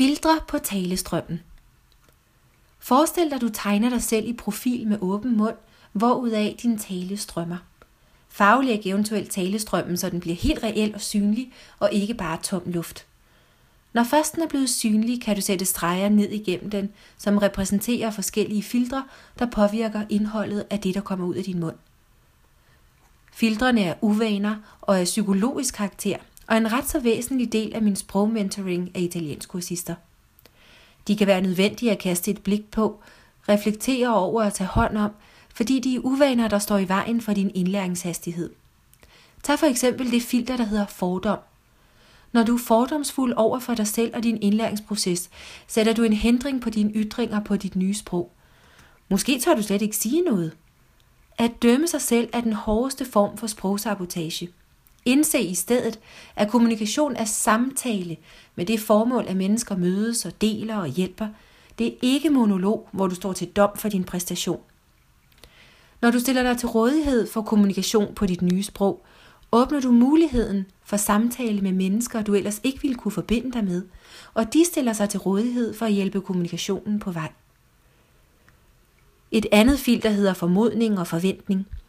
Filtre på talestrømmen. Forestil dig, du tegner dig selv i profil med åben mund, hvorudaf din tale strømmer. Farvelæg eventuelt talestrømmen, så den bliver helt reel og synlig, og ikke bare tom luft. Når først den er blevet synlig, kan du sætte streger ned igennem den, som repræsenterer forskellige filtre, der påvirker indholdet af det, der kommer ud af din mund. Filtrene er uvaner og er psykologisk karakter, og en ret så væsentlig del af min sprogmentoring af italienskursister. De kan være nødvendige at kaste et blik på, reflektere over og tage hånd om, fordi de er uvaner, der står i vejen for din indlæringshastighed. Tag for eksempel det filter, der hedder fordom. Når du er fordomsfuld over for dig selv og din indlæringsproces, sætter du en hindring på dine ytringer på dit nye sprog. Måske tør du slet ikke sige noget. At dømme sig selv er den hårdeste form for sprogsabotage – Indse i stedet, at kommunikation er samtale med det formål, at mennesker mødes og deler og hjælper. Det er ikke monolog, hvor du står til dom for din præstation. Når du stiller dig til rådighed for kommunikation på dit nye sprog, åbner du muligheden for samtale med mennesker, du ellers ikke ville kunne forbinde dig med, og de stiller sig til rådighed for at hjælpe kommunikationen på vej. Et andet filter hedder formodning og forventning –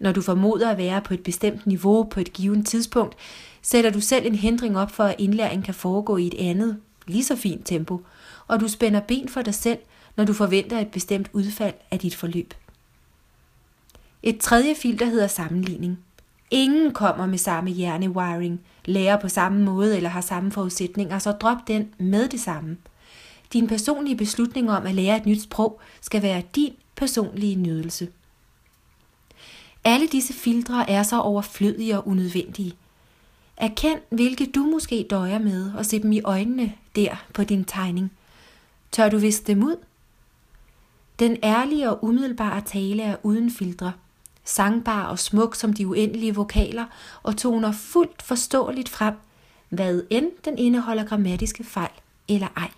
når du formoder at være på et bestemt niveau på et givet tidspunkt, sætter du selv en hindring op for, at indlæring kan foregå i et andet, lige så fint tempo, og du spænder ben for dig selv, når du forventer et bestemt udfald af dit forløb. Et tredje filter hedder sammenligning. Ingen kommer med samme hjernewiring, lærer på samme måde eller har samme forudsætninger, så drop den med det samme. Din personlige beslutning om at lære et nyt sprog skal være din personlige nydelse. Alle disse filtre er så overflødige og unødvendige. Erkend, hvilke du måske døjer med, og se dem i øjnene der på din tegning. Tør du viske dem ud? Den ærlige og umiddelbare tale er uden filtre, sangbar og smuk som de uendelige vokaler, og toner fuldt forståeligt frem, hvad end den indeholder grammatiske fejl eller ej.